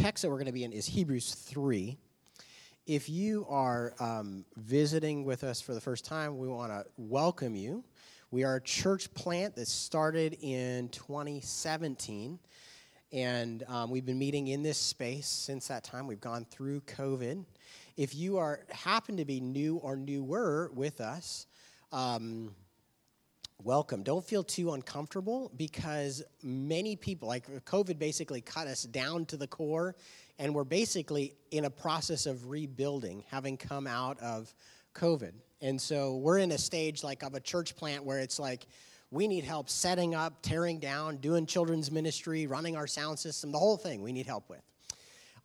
text that we're going to be in is Hebrews 3. If you are um, visiting with us for the first time, we want to welcome you. We are a church plant that started in 2017, and um, we've been meeting in this space since that time. We've gone through COVID. If you are happen to be new or newer with us, um, welcome. Don't feel too uncomfortable because many people, like COVID basically cut us down to the core, and we're basically in a process of rebuilding, having come out of COVID. And so we're in a stage like of a church plant where it's like, we need help setting up, tearing down, doing children's ministry, running our sound system, the whole thing we need help with.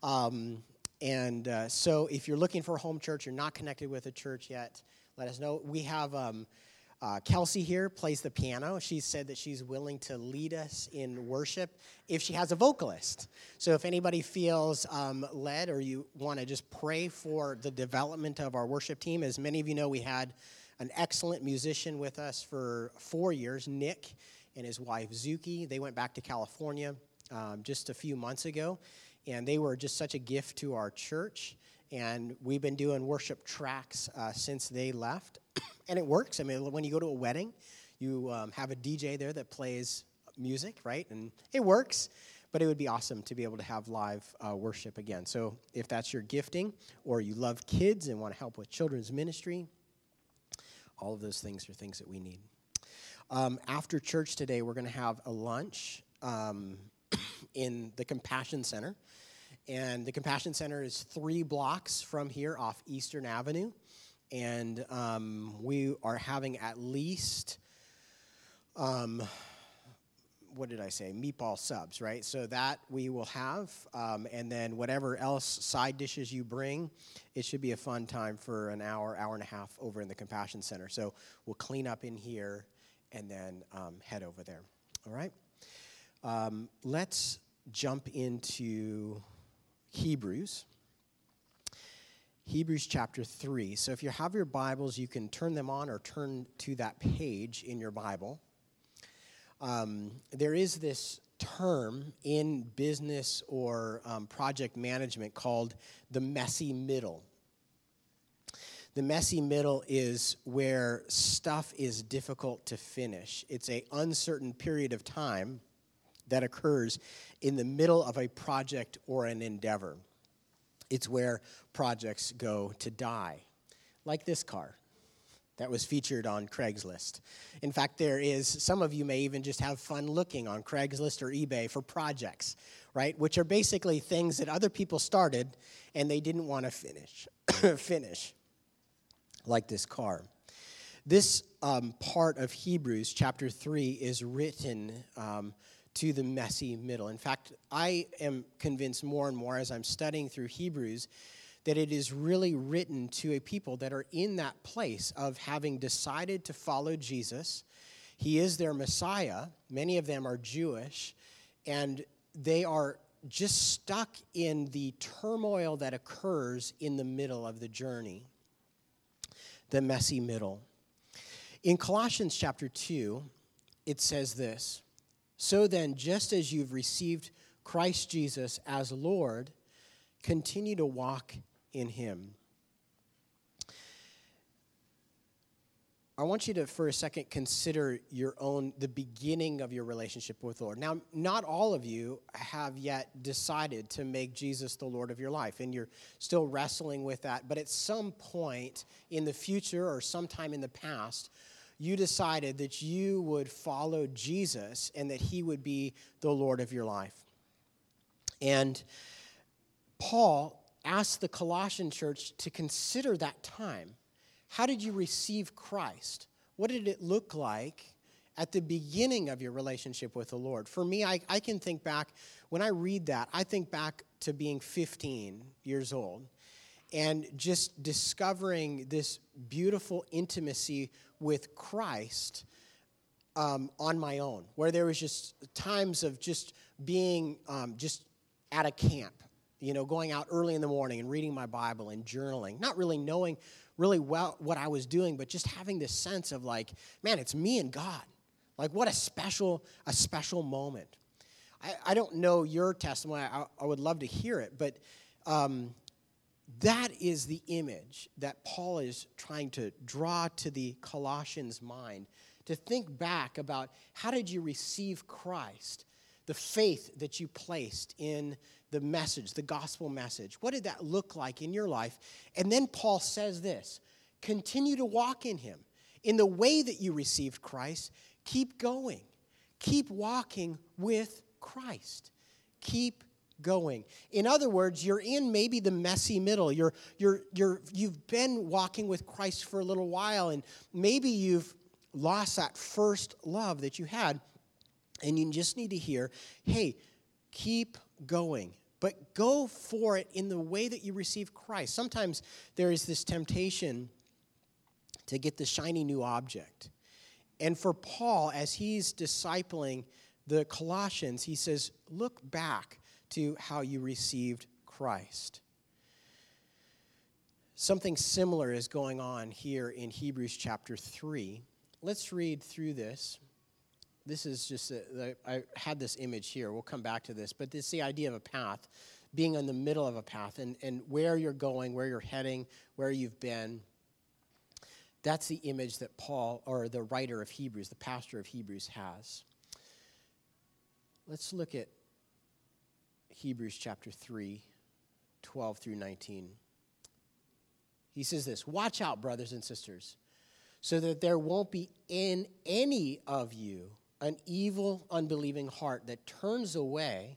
Um, and uh, so if you're looking for a home church, you're not connected with a church yet, let us know. We have um, uh, Kelsey here plays the piano. She said that she's willing to lead us in worship if she has a vocalist. So if anybody feels um, led or you want to just pray for the development of our worship team, as many of you know, we had an excellent musician with us for four years, Nick and his wife Zuki. They went back to California um, just a few months ago, and they were just such a gift to our church. And we've been doing worship tracks uh, since they left and it works. I mean, when you go to a wedding, you um, have a DJ there that plays music, right? And it works. But it would be awesome to be able to have live uh, worship again. So if that's your gifting, or you love kids and want to help with children's ministry, all of those things are things that we need. Um, after church today, we're going to have a lunch um, in the Compassion Center. And the Compassion Center is three blocks from here off Eastern Avenue and um, we are having at least um, what did I say? Meatball subs, right? So that we will have, um, and then whatever else side dishes you bring, it should be a fun time for an hour, hour and a half over in the Compassion Center. So we'll clean up in here and then um, head over there. All right? Um, let's jump into Hebrews. Hebrews chapter 3. So if you have your Bibles, you can turn them on or turn to that page in your Bible. Um, there is this term in business or um, project management called the messy middle. The messy middle is where stuff is difficult to finish. It's a uncertain period of time that occurs in the middle of a project or an endeavor. It's where projects go to die, like this car that was featured on Craigslist. In fact, there is, some of you may even just have fun looking on Craigslist or eBay for projects, right? Which are basically things that other people started and they didn't want to finish, finish, like this car. This um, part of Hebrews chapter 3 is written um, to the messy middle. In fact, I am convinced more and more as I'm studying through Hebrews that it is really written to a people that are in that place of having decided to follow Jesus. He is their Messiah. Many of them are Jewish, and they are just stuck in the turmoil that occurs in the middle of the journey, the messy middle. In Colossians chapter 2, it says this so then, just as you've received Christ Jesus as Lord, continue to walk in him. I want you to, for a second, consider your own, the beginning of your relationship with the Lord. Now, not all of you have yet decided to make Jesus the Lord of your life, and you're still wrestling with that. But at some point in the future or sometime in the past, you decided that you would follow Jesus and that he would be the Lord of your life. And Paul asked the Colossian church to consider that time. How did you receive Christ? What did it look like at the beginning of your relationship with the Lord? For me, I, I can think back, when I read that, I think back to being 15 years old and just discovering this beautiful intimacy with Christ um, on my own, where there was just times of just being um, just at a camp, you know, going out early in the morning and reading my Bible and journaling, not really knowing really well what I was doing, but just having this sense of like, man, it's me and God. Like what a special, a special moment. I, I don't know your testimony. I, I, would love to hear it, but um, that is the image that Paul is trying to draw to the Colossians' mind to think back about how did you receive Christ, the faith that you placed in the message, the gospel message. What did that look like in your life? And then Paul says this continue to walk in him. In the way that you received Christ, keep going. Keep walking with Christ. Keep going. In other words, you're in maybe the messy middle. You're, you're, you're, you've been walking with Christ for a little while, and maybe you've lost that first love that you had, and you just need to hear hey, keep going. But go for it in the way that you receive Christ. Sometimes there is this temptation to get the shiny new object. And for Paul, as he's discipling the Colossians, he says, Look back to how you received Christ. Something similar is going on here in Hebrews chapter 3. Let's read through this. This is just, I had this image here. We'll come back to this, but it's the idea of a path, being in the middle of a path, and, and where you're going, where you're heading, where you've been. That's the image that Paul, or the writer of Hebrews, the pastor of Hebrews, has. Let's look at Hebrews chapter 3, 12 through 19. He says this Watch out, brothers and sisters, so that there won't be in any of you an evil, unbelieving heart that turns away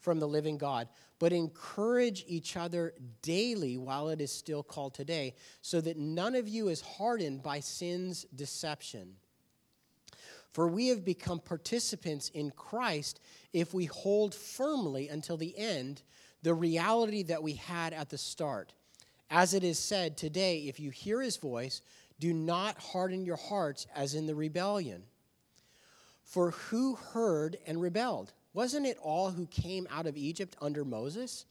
from the living God, but encourage each other daily while it is still called today, so that none of you is hardened by sin's deception. For we have become participants in Christ if we hold firmly until the end the reality that we had at the start. As it is said today, if you hear his voice, do not harden your hearts as in the rebellion. For who heard and rebelled? Wasn't it all who came out of Egypt under Moses?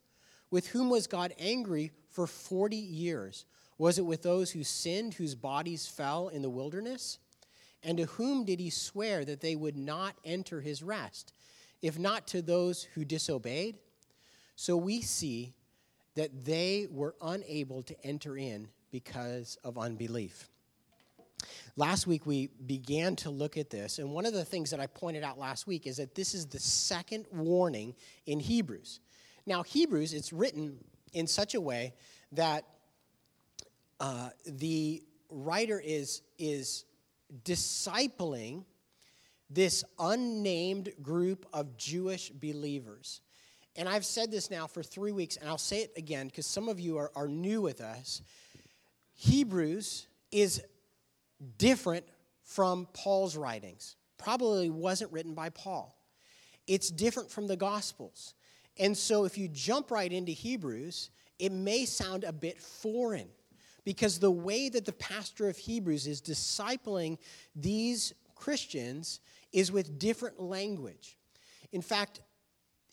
With whom was God angry for 40 years? Was it with those who sinned, whose bodies fell in the wilderness? And to whom did he swear that they would not enter his rest, if not to those who disobeyed? So we see that they were unable to enter in because of unbelief. Last week we began to look at this, and one of the things that I pointed out last week is that this is the second warning in Hebrews. Now, Hebrews, it's written in such a way that uh, the writer is, is discipling this unnamed group of Jewish believers. And I've said this now for three weeks, and I'll say it again because some of you are, are new with us. Hebrews is different from Paul's writings, probably wasn't written by Paul. It's different from the Gospels. And so if you jump right into Hebrews, it may sound a bit foreign because the way that the pastor of Hebrews is discipling these Christians is with different language. In fact,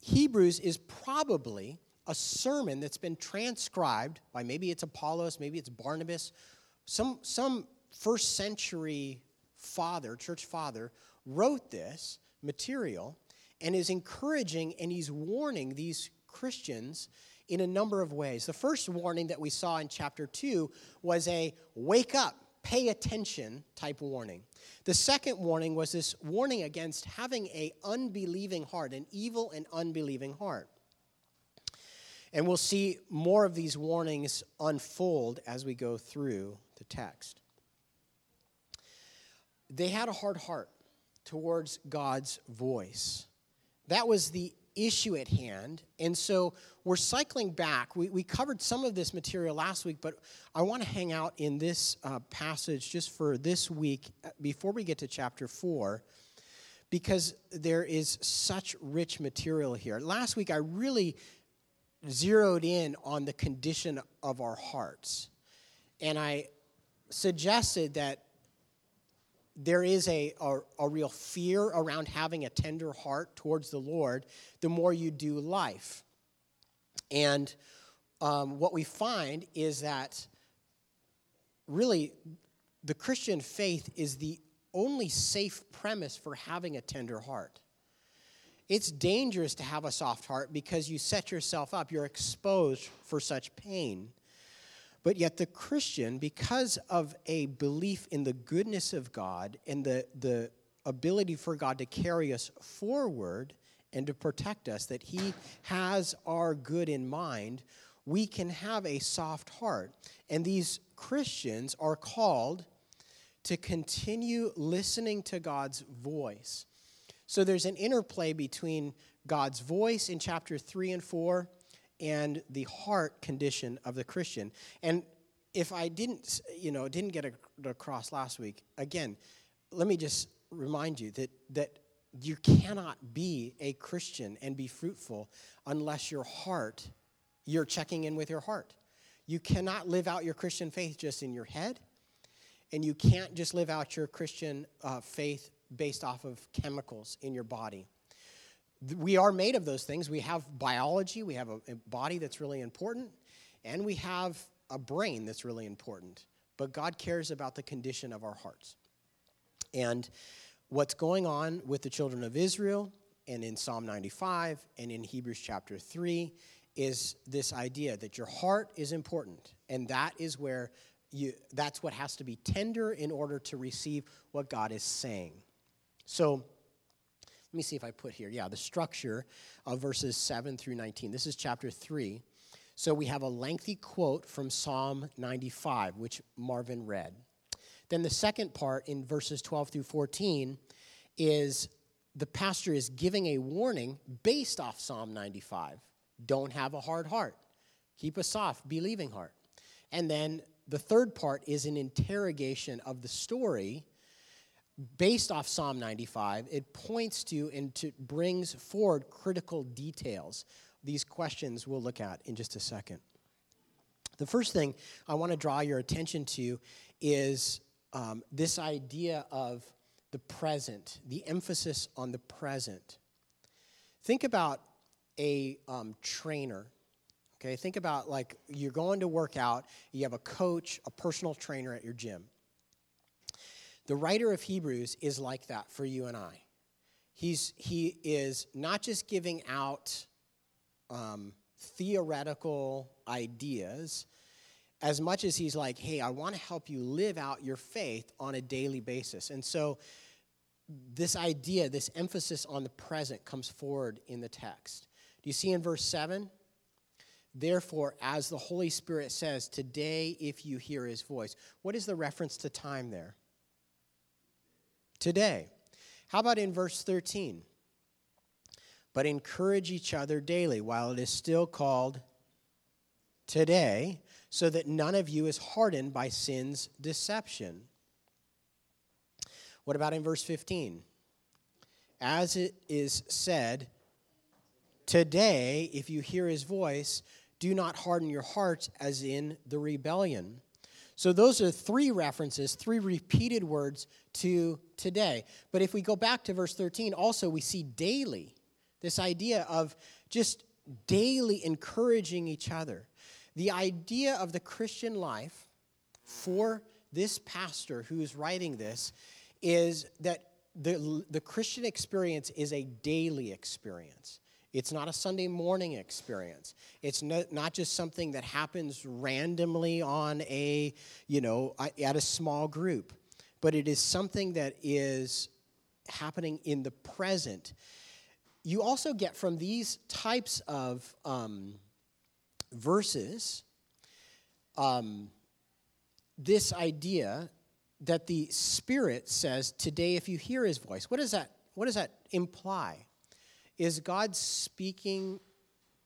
Hebrews is probably a sermon that's been transcribed by maybe it's Apollos, maybe it's Barnabas, some, some first century father, church father, wrote this material and is encouraging and he's warning these Christians in a number of ways. The first warning that we saw in chapter 2 was a wake up, pay attention type warning. The second warning was this warning against having a unbelieving heart, an evil and unbelieving heart. And we'll see more of these warnings unfold as we go through the text. They had a hard heart towards God's voice. That was the issue at hand. And so we're cycling back. We, we covered some of this material last week, but I want to hang out in this uh, passage just for this week uh, before we get to chapter 4 because there is such rich material here. Last week, I really zeroed in on the condition of our hearts. And I suggested that there is a, a, a, real fear around having a tender heart towards the Lord the more you do life. And um, what we find is that really the Christian faith is the only safe premise for having a tender heart. It's dangerous to have a soft heart because you set yourself up, you're exposed for such pain. But yet, the Christian, because of a belief in the goodness of God and the, the ability for God to carry us forward and to protect us, that He has our good in mind, we can have a soft heart. And these Christians are called to continue listening to God's voice. So there's an interplay between God's voice in chapter 3 and 4 and the heart condition of the Christian. And if I didn't, you know, didn't get across last week, again, let me just remind you that that you cannot be a Christian and be fruitful unless your heart, you're checking in with your heart. You cannot live out your Christian faith just in your head, and you can't just live out your Christian uh, faith based off of chemicals in your body. We are made of those things. We have biology, we have a, a body that's really important, and we have a brain that's really important. But God cares about the condition of our hearts. And what's going on with the children of Israel and in Psalm 95 and in Hebrews chapter 3 is this idea that your heart is important and that is where you that's what has to be tender in order to receive what God is saying. So let me see if I put here. Yeah, the structure of verses 7 through 19. This is chapter 3. So we have a lengthy quote from Psalm 95, which Marvin read. Then the second part in verses 12 through 14 is the pastor is giving a warning based off Psalm 95. Don't have a hard heart. Keep a soft, believing heart. And then the third part is an interrogation of the story based off Psalm 95, it points to and to brings forward critical details. These questions we'll look at in just a second. The first thing I want to draw your attention to is um, this idea of the present, the emphasis on the present. Think about a um, trainer. Okay, think about like you're going to work out, you have a coach, a personal trainer at your gym. The writer of Hebrews is like that for you and I. He's, he is not just giving out um, theoretical ideas as much as he's like, hey, I want to help you live out your faith on a daily basis. And so, this idea, this emphasis on the present comes forward in the text. Do you see in verse 7? Therefore, as the Holy Spirit says, today, if you hear his voice. What is the reference to time there? Today. How about in verse 13? But encourage each other daily while it is still called today, so that none of you is hardened by sin's deception. What about in verse 15? As it is said, Today, if you hear his voice, do not harden your hearts as in the rebellion. So those are three references, three repeated words to today. But if we go back to verse 13, also we see daily this idea of just daily encouraging each other. The idea of the Christian life for this pastor who is writing this is that the, the Christian experience is a daily experience. It's not a Sunday morning experience. It's not, not just something that happens randomly on a, you know, at a small group, but it is something that is happening in the present. You also get from these types of um, verses um, this idea that the Spirit says, Today, if you hear his voice. What does that, what does that imply? Is God speaking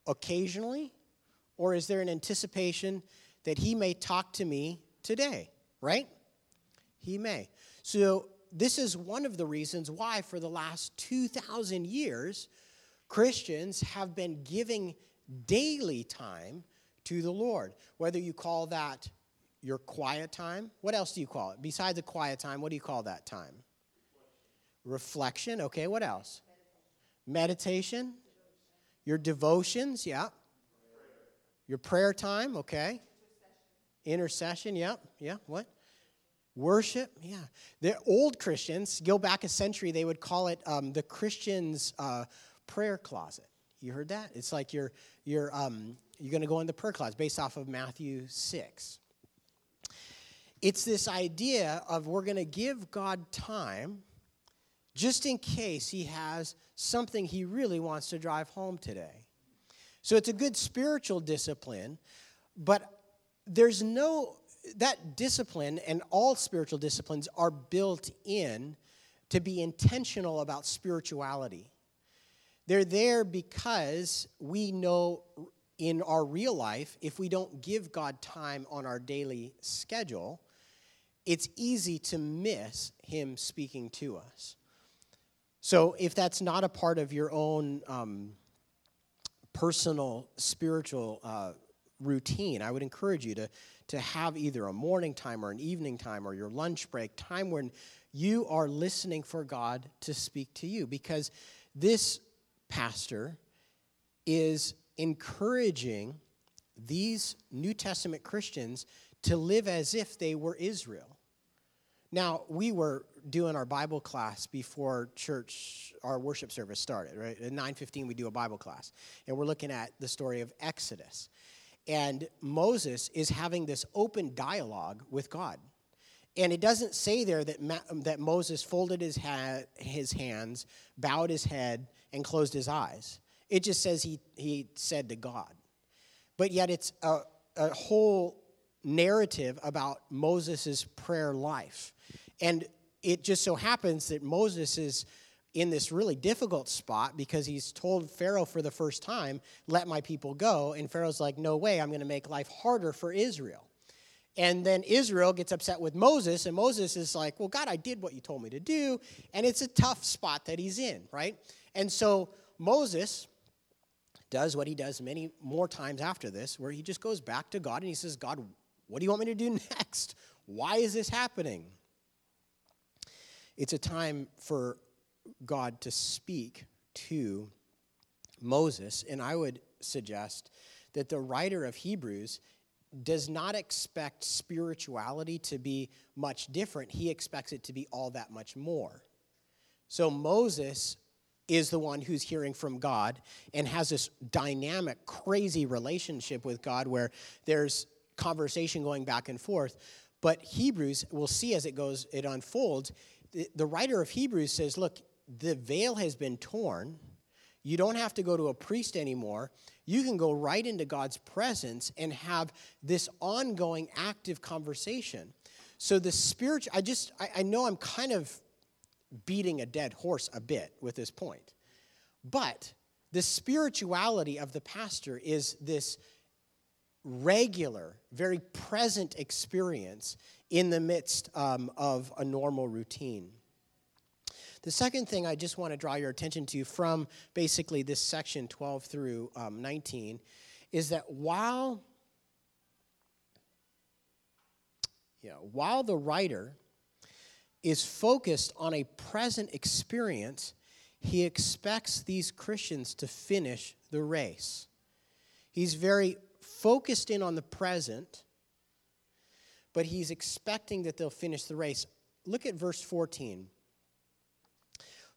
occasionally, or is there an anticipation that He may talk to me today, right? He may. So, this is one of the reasons why, for the last 2,000 years, Christians have been giving daily time to the Lord. Whether you call that your quiet time, what else do you call it? Besides a quiet time, what do you call that time? Reflection. Okay, what else? Meditation, your devotions, yeah. Your prayer time, okay. Intercession, yep, yeah. yeah. What? Worship, yeah. The old Christians, go back a century, they would call it um, the Christians' uh, prayer closet. You heard that? It's like you're, you're, um, you're going to go in the prayer closet based off of Matthew 6. It's this idea of we're going to give God time just in case he has something he really wants to drive home today. So it's a good spiritual discipline, but there's no, that discipline and all spiritual disciplines are built in to be intentional about spirituality. They're there because we know in our real life, if we don't give God time on our daily schedule, it's easy to miss Him speaking to us. So, if that's not a part of your own um, personal spiritual uh, routine, I would encourage you to, to have either a morning time or an evening time or your lunch break, time when you are listening for God to speak to you. Because this pastor is encouraging these New Testament Christians to live as if they were Israel. Now, we were doing our Bible class before church, our worship service started, right? At 9.15, we do a Bible class. And we're looking at the story of Exodus. And Moses is having this open dialogue with God. And it doesn't say there that, Ma- that Moses folded his, ha- his hands, bowed his head, and closed his eyes. It just says he, he said to God. But yet it's a, a whole narrative about Moses' prayer life. And it just so happens that Moses is in this really difficult spot because he's told Pharaoh for the first time, let my people go. And Pharaoh's like, no way, I'm going to make life harder for Israel. And then Israel gets upset with Moses, and Moses is like, well, God, I did what you told me to do. And it's a tough spot that he's in, right? And so Moses does what he does many more times after this, where he just goes back to God and he says, God, what do you want me to do next? Why is this happening? It's a time for God to speak to Moses, and I would suggest that the writer of Hebrews does not expect spirituality to be much different. He expects it to be all that much more. So Moses is the one who's hearing from God and has this dynamic, crazy relationship with God where there's conversation going back and forth. But Hebrews, we'll see as it goes, it unfolds, the, writer of Hebrews says, look, the veil has been torn. You don't have to go to a priest anymore. You can go right into God's presence and have this ongoing active conversation. So the spiritual, I just, I, I know I'm kind of beating a dead horse a bit with this point. But the spirituality of the pastor is this regular, very present experience in the midst um, of a normal routine. The second thing I just want to draw your attention to from basically this section 12 through um, 19 is that while yeah, while the writer is focused on a present experience, he expects these Christians to finish the race. He's very focused in on the present but he's expecting that they'll finish the race. Look at verse 14.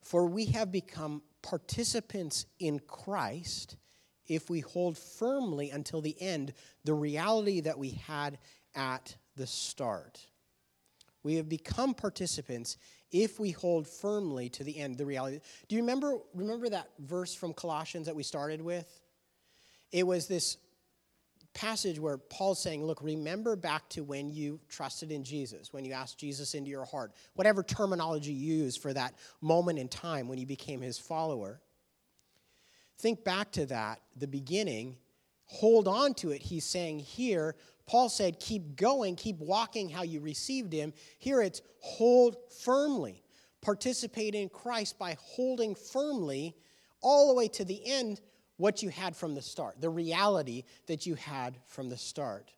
For we have become participants in Christ if we hold firmly until the end the reality that we had at the start. We have become participants if we hold firmly to the end the reality. Do you remember remember that verse from Colossians that we started with? It was this passage where Paul's saying, Look, remember back to when you trusted in Jesus, when you asked Jesus into your heart, whatever terminology you use for that moment in time when you became his follower. Think back to that, the beginning. Hold on to it. He's saying here, Paul said, keep going, keep walking how you received him. Here it's hold firmly. Participate in Christ by holding firmly all the way to the end what you had from the start, the reality that you had from the start.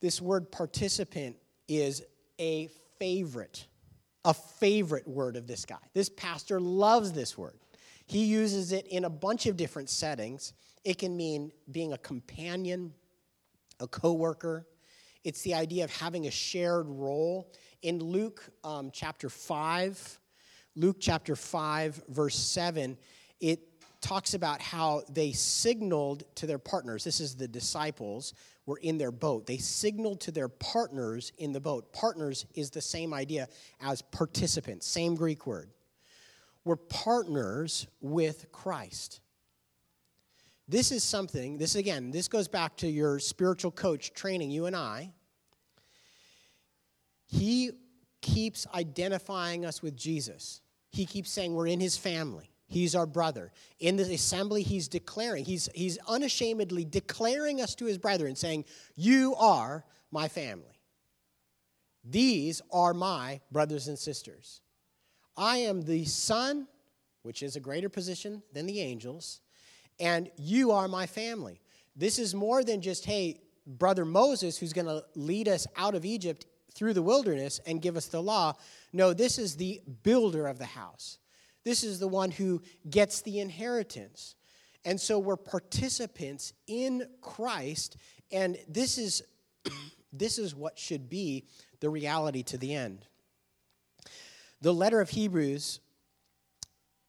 This word participant is a favorite, a favorite word of this guy. This pastor loves this word. He uses it in a bunch of different settings. It can mean being a companion, a coworker. It's the idea of having a shared role. In Luke um, chapter 5, Luke chapter 5, verse 7, it talks about how they signaled to their partners. This is the disciples were in their boat. They signaled to their partners in the boat. Partners is the same idea as participants, same Greek word. We're partners with Christ. This is something, this again, this goes back to your spiritual coach training you and I. He keeps identifying us with Jesus. He keeps saying we're in his family. He's our brother. In the assembly, he's declaring, he's, he's unashamedly declaring us to his brethren, saying, You are my family. These are my brothers and sisters. I am the son, which is a greater position than the angels, and you are my family. This is more than just, hey, brother Moses, who's going to lead us out of Egypt through the wilderness and give us the law. No, this is the builder of the house. This is the one who gets the inheritance. And so we're participants in Christ, and this is, this is what should be the reality to the end. The letter of Hebrews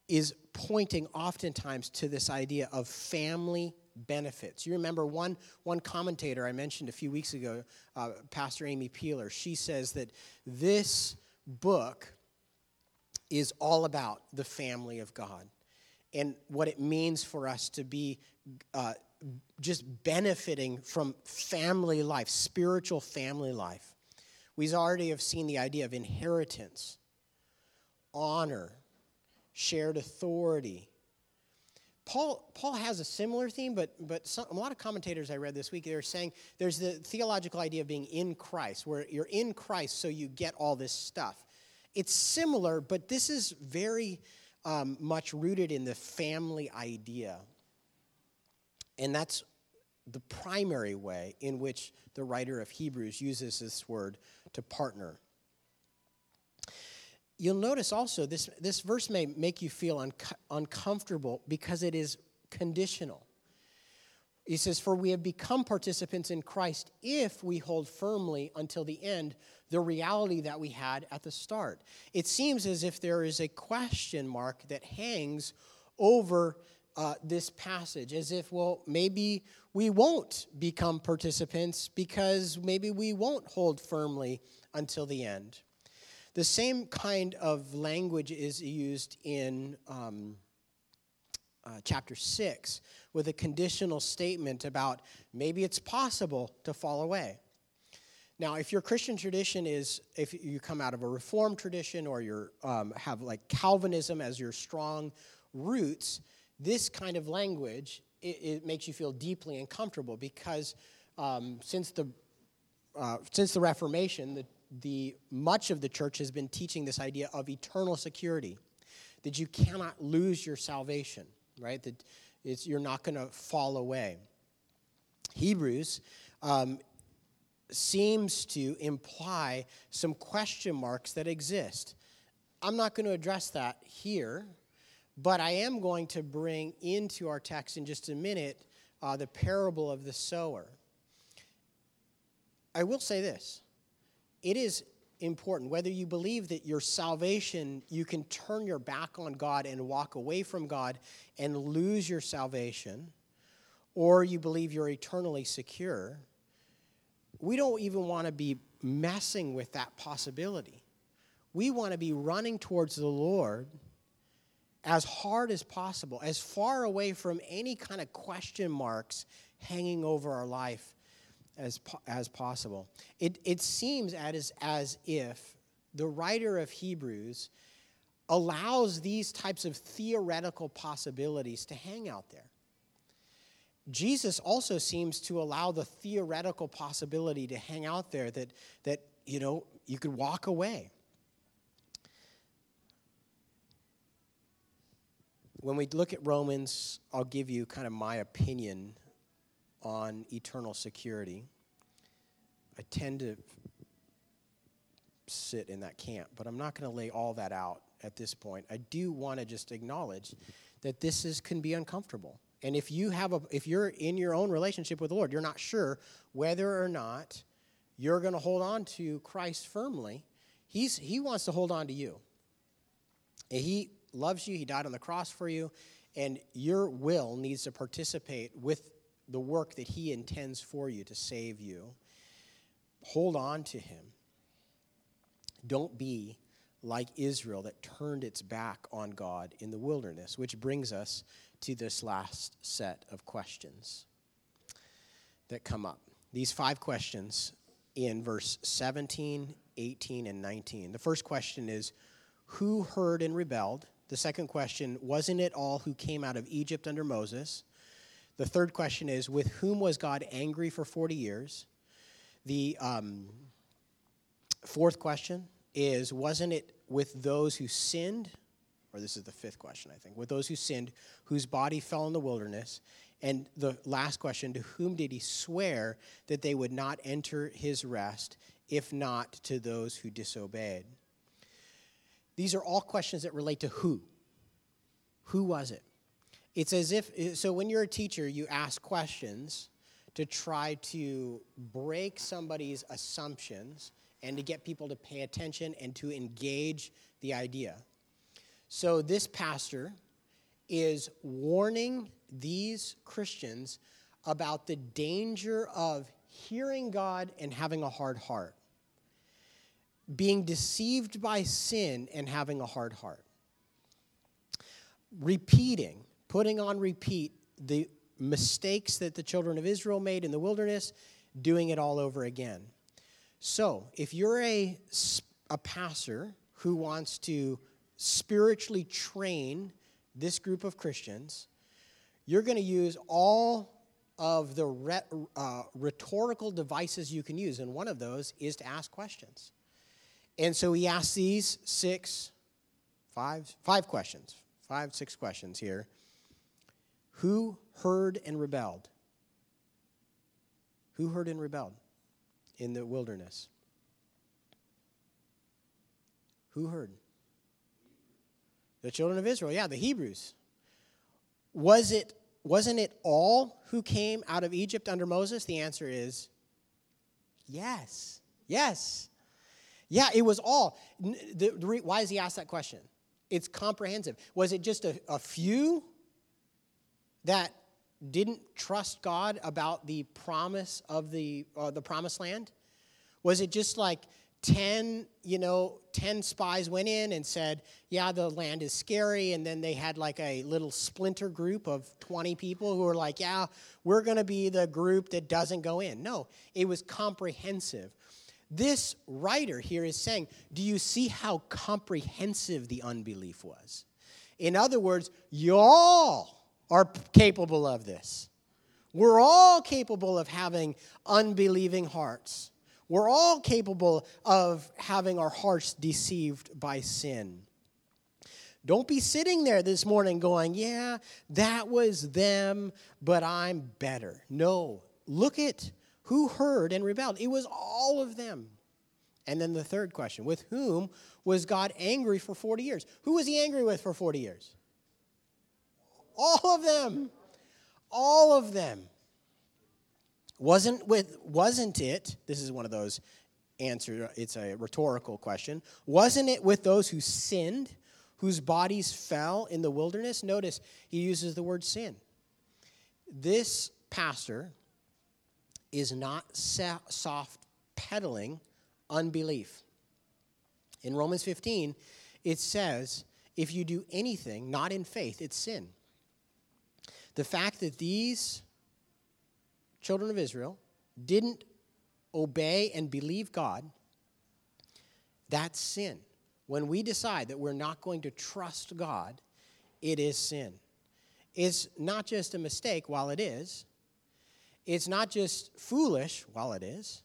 is pointing oftentimes to this idea of family benefits. You remember one, one commentator I mentioned a few weeks ago, uh, Pastor Amy Peeler, she says that this book is all about the family of God and what it means for us to be uh, just benefiting from family life, spiritual family life. We already have seen the idea of inheritance, honor, shared authority. Paul, Paul has a similar theme, but, but some, a lot of commentators I read this week, they're saying there's the theological idea of being in Christ, where you're in Christ so you get all this stuff. It's similar, but this is very um, much rooted in the family idea. And that's the primary way in which the writer of Hebrews uses this word to partner. You'll notice also this, this verse may make you feel un- uncomfortable because it is conditional. He says, For we have become participants in Christ if we hold firmly until the end the reality that we had at the start. It seems as if there is a question mark that hangs over uh, this passage, as if, well, maybe we won't become participants because maybe we won't hold firmly until the end. The same kind of language is used in. Um, uh, chapter 6 with a conditional statement about maybe it's possible to fall away. Now, if your Christian tradition is, if you come out of a Reformed tradition or you um, have like Calvinism as your strong roots, this kind of language it, it makes you feel deeply uncomfortable because um, since the uh, since the Reformation, the, the much of the church has been teaching this idea of eternal security, that you cannot lose your salvation right? That you're not going to fall away. Hebrews um, seems to imply some question marks that exist. I'm not going to address that here, but I am going to bring into our text in just a minute uh, the parable of the sower. I will say this it is important. Whether you believe that your salvation, you can turn your back on God and walk away from God and lose your salvation, or you believe you're eternally secure, we don't even want to be messing with that possibility. We want to be running towards the Lord as hard as possible, as far away from any kind of question marks hanging over our life as, as possible. It, it seems as, as if the writer of Hebrews allows these types of theoretical possibilities to hang out there. Jesus also seems to allow the theoretical possibility to hang out there that, that you know, you could walk away. When we look at Romans, I'll give you kind of my opinion on eternal security. I tend to sit in that camp, but I'm not going to lay all that out at this point. I do want to just acknowledge that this is can be uncomfortable. And if you have a if you're in your own relationship with the Lord, you're not sure whether or not you're going to hold on to Christ firmly. He's he wants to hold on to you. And he loves you. He died on the cross for you And your will needs to participate with the work that He intends for you to save you. Hold on to Him. Don't be like Israel that turned its back on God in the wilderness, which brings us to this last set of questions that come up. These five questions in verse 17, 18, and 19. The first question is Who heard and rebelled? The second question, Wasn't it all who came out of Egypt under Moses? The third question is With whom was God angry for 40 years? The um, fourth question is Wasn't it with those who sinned? Or this is the fifth question, I think. With those who sinned, whose body fell in the wilderness. And the last question to whom did he swear that they would not enter his rest, if not to those who disobeyed? These are all questions that relate to who. Who was it? It's as if, so when you're a teacher, you ask questions to try to break somebody's assumptions and to get people to pay attention and to engage the idea. So this pastor is warning these Christians about the danger of hearing God and having a hard heart, being deceived by sin and having a hard heart, repeating, putting on repeat the mistakes that the children of Israel made in the wilderness, doing it all over again. So, if you're a, a pastor who wants to spiritually train this group of Christians, you're going to use all of the uh, rhetorical devices you can use. And one of those is to ask questions. And so he asks these six, five, five questions, five, six questions here. Who heard and rebelled? Who heard and rebelled? in the wilderness? Who heard? The children of Israel, yeah, the Hebrews. Was it wasn't it all who came out of Egypt under Moses? The answer is yes. Yes. Yeah, it was all. The, the, why does he ask that question? It's comprehensive. Was it just a, a few that didn't trust God about the promise of the, uh, the promised land? Was it just like 10, you know, 10 spies went in and said, yeah, the land is scary. And then they had like a little splinter group of 20 people who were like, yeah, we're going to be the group that doesn't go in. No, it was comprehensive. This writer here is saying, do you see how comprehensive the unbelief was? In other words, y'all are capable of this. We're all capable of having unbelieving hearts. We're all capable of having our hearts deceived by sin. Don't be sitting there this morning going, Yeah, that was them, but I'm better. No, look at who heard and rebelled. It was all of them. And then the third question with whom was God angry for 40 years? Who was he angry with for 40 years? All of them. All of them. Wasn't with wasn't it? This is one of those answer it's a rhetorical question. Wasn't it with those who sinned, whose bodies fell in the wilderness? Notice he uses the word sin. This pastor is not soft pedaling unbelief. In Romans 15, it says, if you do anything not in faith, it's sin. The fact that these children of Israel didn't obey and believe God, that's sin. When we decide that we're not going to trust God, it is sin. It's not just a mistake, while it is. It's not just foolish, while it is.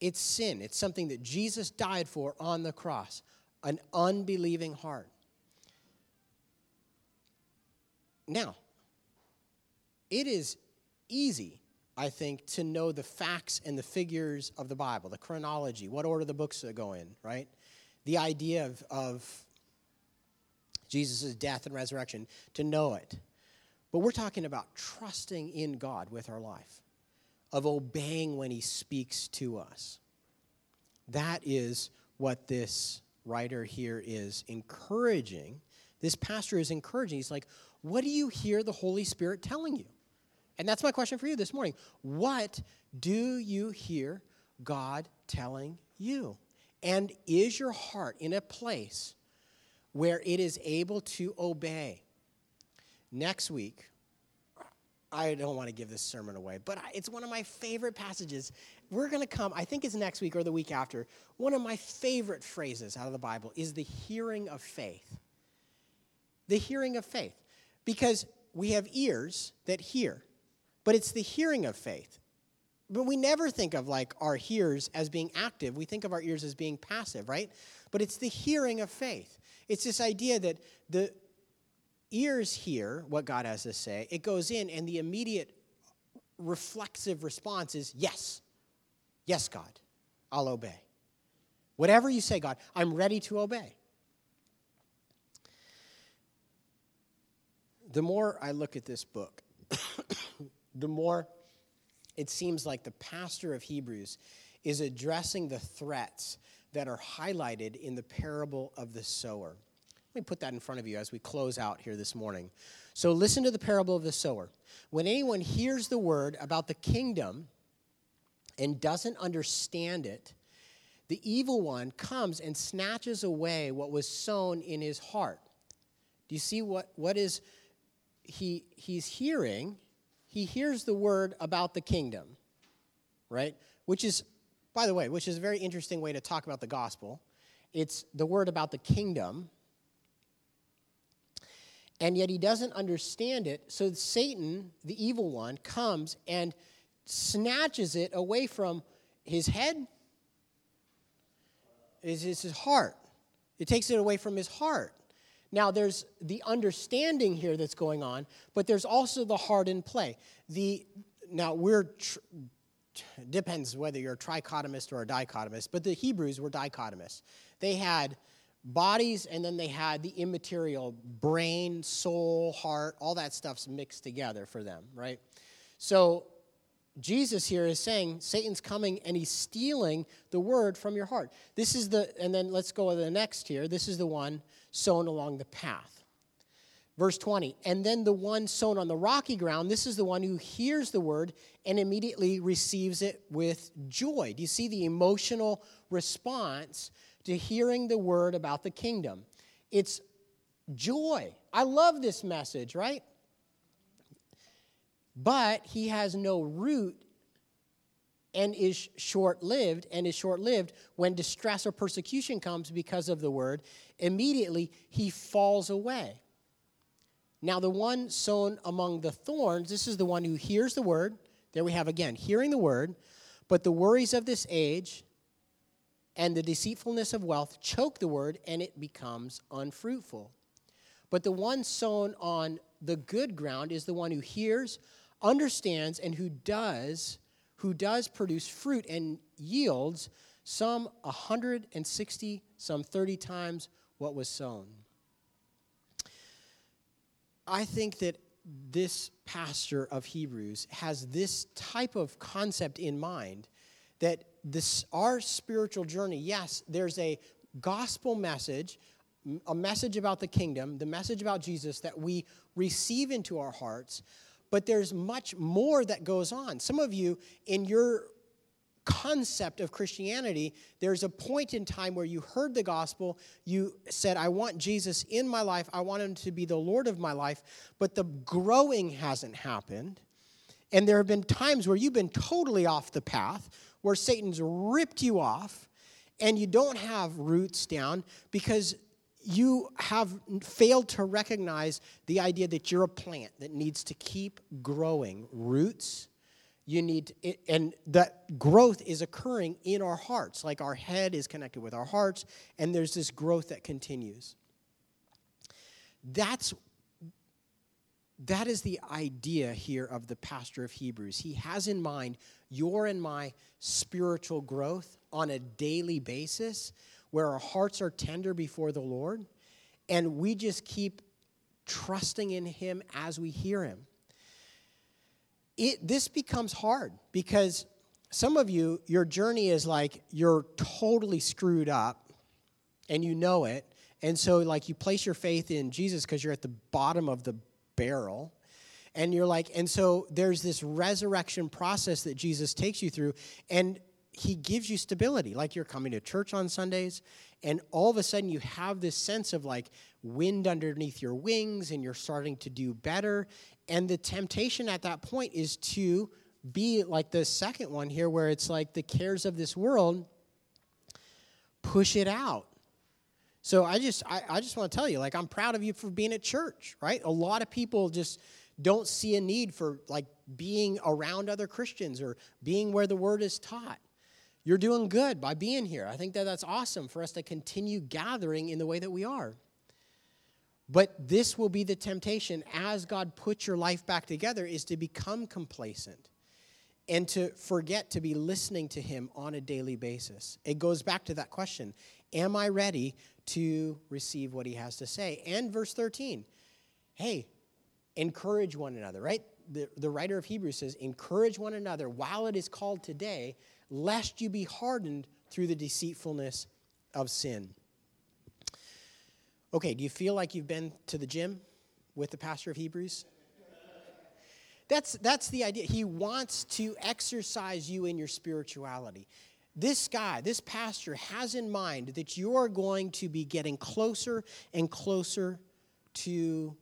It's sin. It's something that Jesus died for on the cross an unbelieving heart. Now, it is easy, I think, to know the facts and the figures of the Bible, the chronology, what order the books go in, right? The idea of, of Jesus' death and resurrection, to know it. But we're talking about trusting in God with our life, of obeying when He speaks to us. That is what this writer here is encouraging. This pastor is encouraging. He's like, What do you hear the Holy Spirit telling you? And that's my question for you this morning. What do you hear God telling you? And is your heart in a place where it is able to obey? Next week, I don't want to give this sermon away, but it's one of my favorite passages. We're going to come, I think it's next week or the week after. One of my favorite phrases out of the Bible is the hearing of faith. The hearing of faith. Because we have ears that hear, but it's the hearing of faith. But we never think of like our ears as being active. We think of our ears as being passive, right? But it's the hearing of faith. It's this idea that the ears hear what God has to say, it goes in, and the immediate reflexive response is yes. Yes, God, I'll obey. Whatever you say, God, I'm ready to obey. The more I look at this book, the more it seems like the pastor of Hebrews is addressing the threats that are highlighted in the parable of the sower. Let me put that in front of you as we close out here this morning. So, listen to the parable of the sower. When anyone hears the word about the kingdom and doesn't understand it, the evil one comes and snatches away what was sown in his heart. Do you see what, what is he he's hearing? He hears the word about the kingdom, right? Which is, by the way, which is a very interesting way to talk about the gospel. It's the word about the kingdom and yet he doesn't understand it. So Satan, the evil one, comes and snatches it away from his head, is his heart. It takes it away from his heart. Now, there's the understanding here that's going on, but there's also the heart in play. The now we're tr- depends whether you're a trichotomist or a dichotomist, but the Hebrews were dichotomists. They had bodies and then they had the immaterial brain, soul, heart, all that stuff's mixed together for them, right? So Jesus here is saying Satan's coming and he's stealing the word from your heart. This is the, and then let's go to the next here. This is the one sown along the path. Verse 20, and then the one sown on the rocky ground, this is the one who hears the word and immediately receives it with joy. Do you see the emotional response to hearing the word about the kingdom. It's joy. I love this message, right? But he has no root and is short lived, and is short lived when distress or persecution comes because of the word. Immediately he falls away. Now, the one sown among the thorns, this is the one who hears the word. There we have again, hearing the word, but the worries of this age and the deceitfulness of wealth choke the word and it becomes unfruitful. But the one sown on the good ground is the one who hears, understands, and who does, who does produce fruit and yields some 160, some 30 times what was sown. I think that this pastor of Hebrews has this type of concept in mind that this our spiritual journey, yes, there's a gospel message, a message about the kingdom, the message about Jesus that we receive into our hearts, but there's much more that goes on. Some of you in your concept of Christianity, there's a point in time where you heard the gospel, you said, I want Jesus in my life, I want him to be the Lord of my life, but the growing hasn't happened. And there have been times where you've been totally off the path, where Satan's ripped you off and you don't have roots down because you have failed to recognize the idea that you're a plant that needs to keep growing roots you need and that growth is occurring in our hearts like our head is connected with our hearts and there's this growth that continues that's that is the idea here of the pastor of Hebrews. He has in mind your and my spiritual growth on a daily basis where our hearts are tender before the Lord and we just keep trusting in Him as we hear Him. It, this becomes hard because some of you, your journey is like you're totally screwed up and you know it. And so, like, you place your faith in Jesus because you're at the bottom of the barrel. And you're like, and so there's this resurrection process that Jesus takes you through, and he gives you stability. Like you're coming to church on Sundays, and all of a sudden you have this sense of like wind underneath your wings, and you're starting to do better. And the temptation at that point is to be like the second one here, where it's like the cares of this world push it out. So I just I, I just want to tell you, like I'm proud of you for being at church, right? A lot of people just don't see a need for like being around other Christians or being where the word is taught. You're doing good by being here. I think that that's awesome for us to continue gathering in the way that we are. But this will be the temptation as God puts your life back together is to become complacent and to forget to be listening to him on a daily basis. It goes back to that question, am I ready to receive what he has to say? And verse 13. Hey, encourage one another, right? The, the writer of Hebrews says, encourage one another while it is called today, lest you be hardened through the deceitfulness of sin. Okay, do you feel like you've been to the gym with the pastor of Hebrews? That's, that's the idea. He wants to exercise you in your spirituality. This guy, this pastor, has in mind that you are going to be getting closer and closer to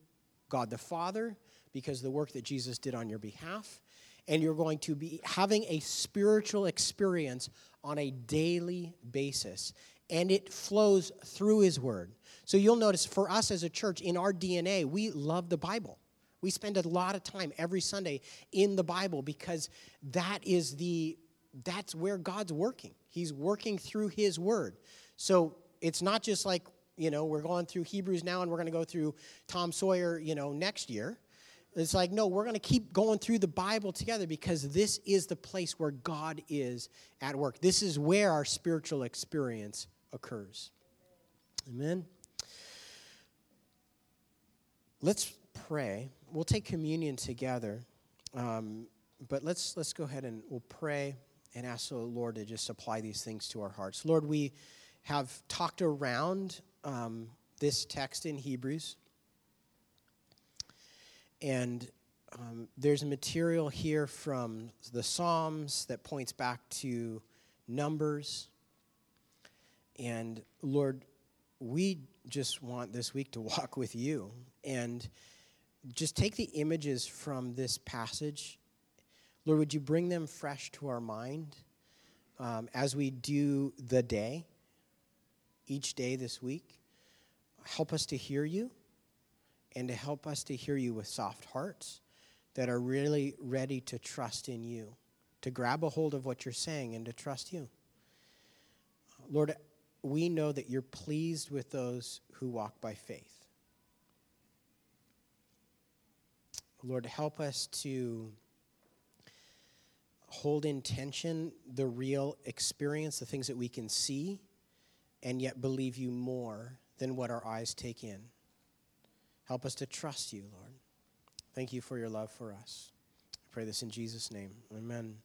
God the Father because the work that Jesus did on your behalf. And you're going to be having a spiritual experience on a daily basis. And it flows through His Word. So you'll notice for us as a church, in our DNA, we love the Bible. We spend a lot of time every Sunday in the Bible because that is the that's where God's working. He's working through his word. So it's not just like, you know, we're going through Hebrews now and we're going to go through Tom Sawyer, you know, next year. It's like, no, we're going to keep going through the Bible together because this is the place where God is at work. This is where our spiritual experience occurs. Amen. Let's pray. We'll take communion together. Um, but let's let's go ahead and we'll pray and ask the Lord to just apply these things to our hearts. Lord, we have talked around um, this text in Hebrews, and um, there's material here from the Psalms that points back to Numbers. And Lord, we just want this week to walk with you and just take the images from this passage Lord, would you bring them fresh to our mind um, as we do the day, each day this week? Help us to hear you and to help us to hear you with soft hearts that are really ready to trust in you, to grab a hold of what you're saying and to trust you. Lord, we know that you're pleased with those who walk by faith. Lord, help us to hold in tension the real experience, the things that we can see, and yet believe you more than what our eyes take in. Help us to trust you, Lord. Thank you for your love for us. I pray this in Jesus' name. Amen.